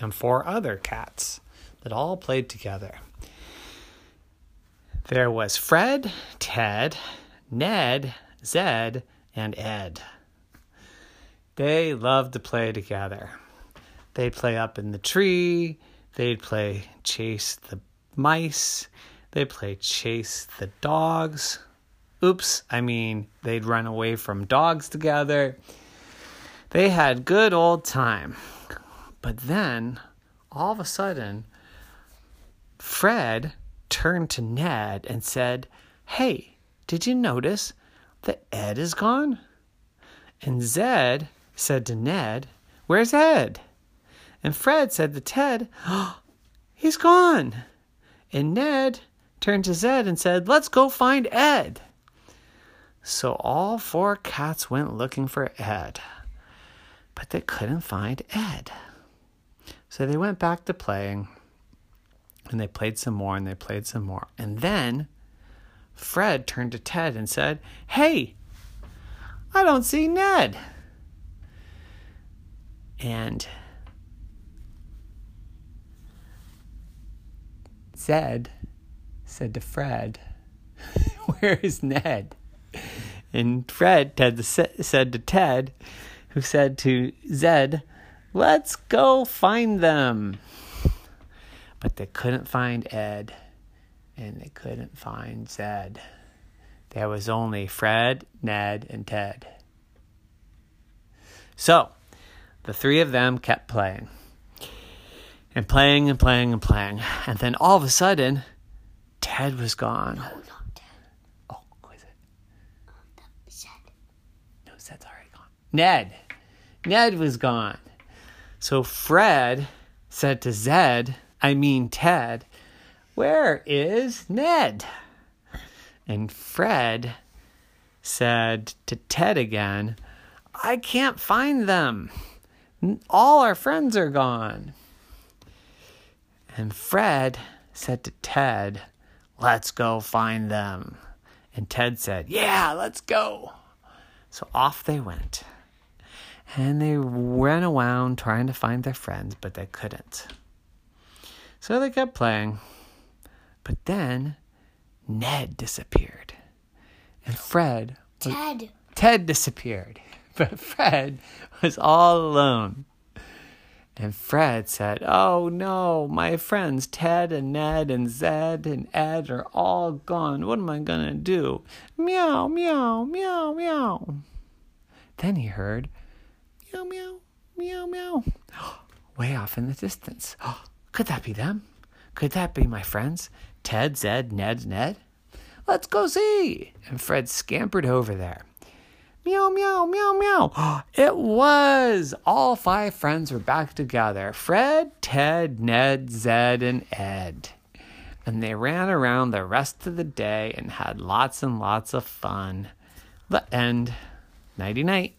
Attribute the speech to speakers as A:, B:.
A: and four other cats that all played together. There was Fred, Ted, Ned, Zed, and Ed. They loved to play together. They'd play up in the tree, they'd play chase the mice, they'd play chase the dogs. Oops, I mean, they'd run away from dogs together. They had good old time. But then, all of a sudden, Fred turned to Ned and said, Hey, did you notice that Ed is gone? And Zed said to Ned, Where's Ed? And Fred said to Ted, oh, He's gone. And Ned turned to Zed and said, Let's go find Ed. So all four cats went looking for Ed, but they couldn't find Ed. So they went back to playing and they played some more and they played some more. And then Fred turned to Ted and said, Hey, I don't see Ned. And Zed said to Fred, Where is Ned? And Fred Ted said to Ted, who said to Zed, Let's go find them. But they couldn't find Ed, and they couldn't find Zed. There was only Fred, Ned, and Ted. So, the three of them kept playing. And playing and playing and playing. And then all of a sudden, Ted was gone.
B: No, not Ted.
A: Oh, who is it?
B: Um, Zed.
A: No, Zed's already gone. Ned. Ned was gone. So Fred said to Zed, I mean Ted, Where is Ned? And Fred said to Ted again, I can't find them. All our friends are gone. And Fred said to Ted, Let's go find them. And Ted said, Yeah, let's go. So off they went. And they ran around trying to find their friends, but they couldn't. So they kept playing. But then Ned disappeared. And Fred.
B: Ted.
A: Ted disappeared. But Fred was all alone. And Fred said, Oh no, my friends Ted and Ned and Zed and Ed are all gone. What am I going to do? Meow, meow, meow, meow. Then he heard meow, meow, meow, meow. Way off in the distance. Could that be them? Could that be my friends? Ted, Zed, Ned, Ned? Let's go see. And Fred scampered over there. Meow, meow, meow, meow. It was! All five friends were back together Fred, Ted, Ned, Zed, and Ed. And they ran around the rest of the day and had lots and lots of fun. The end. Nighty night.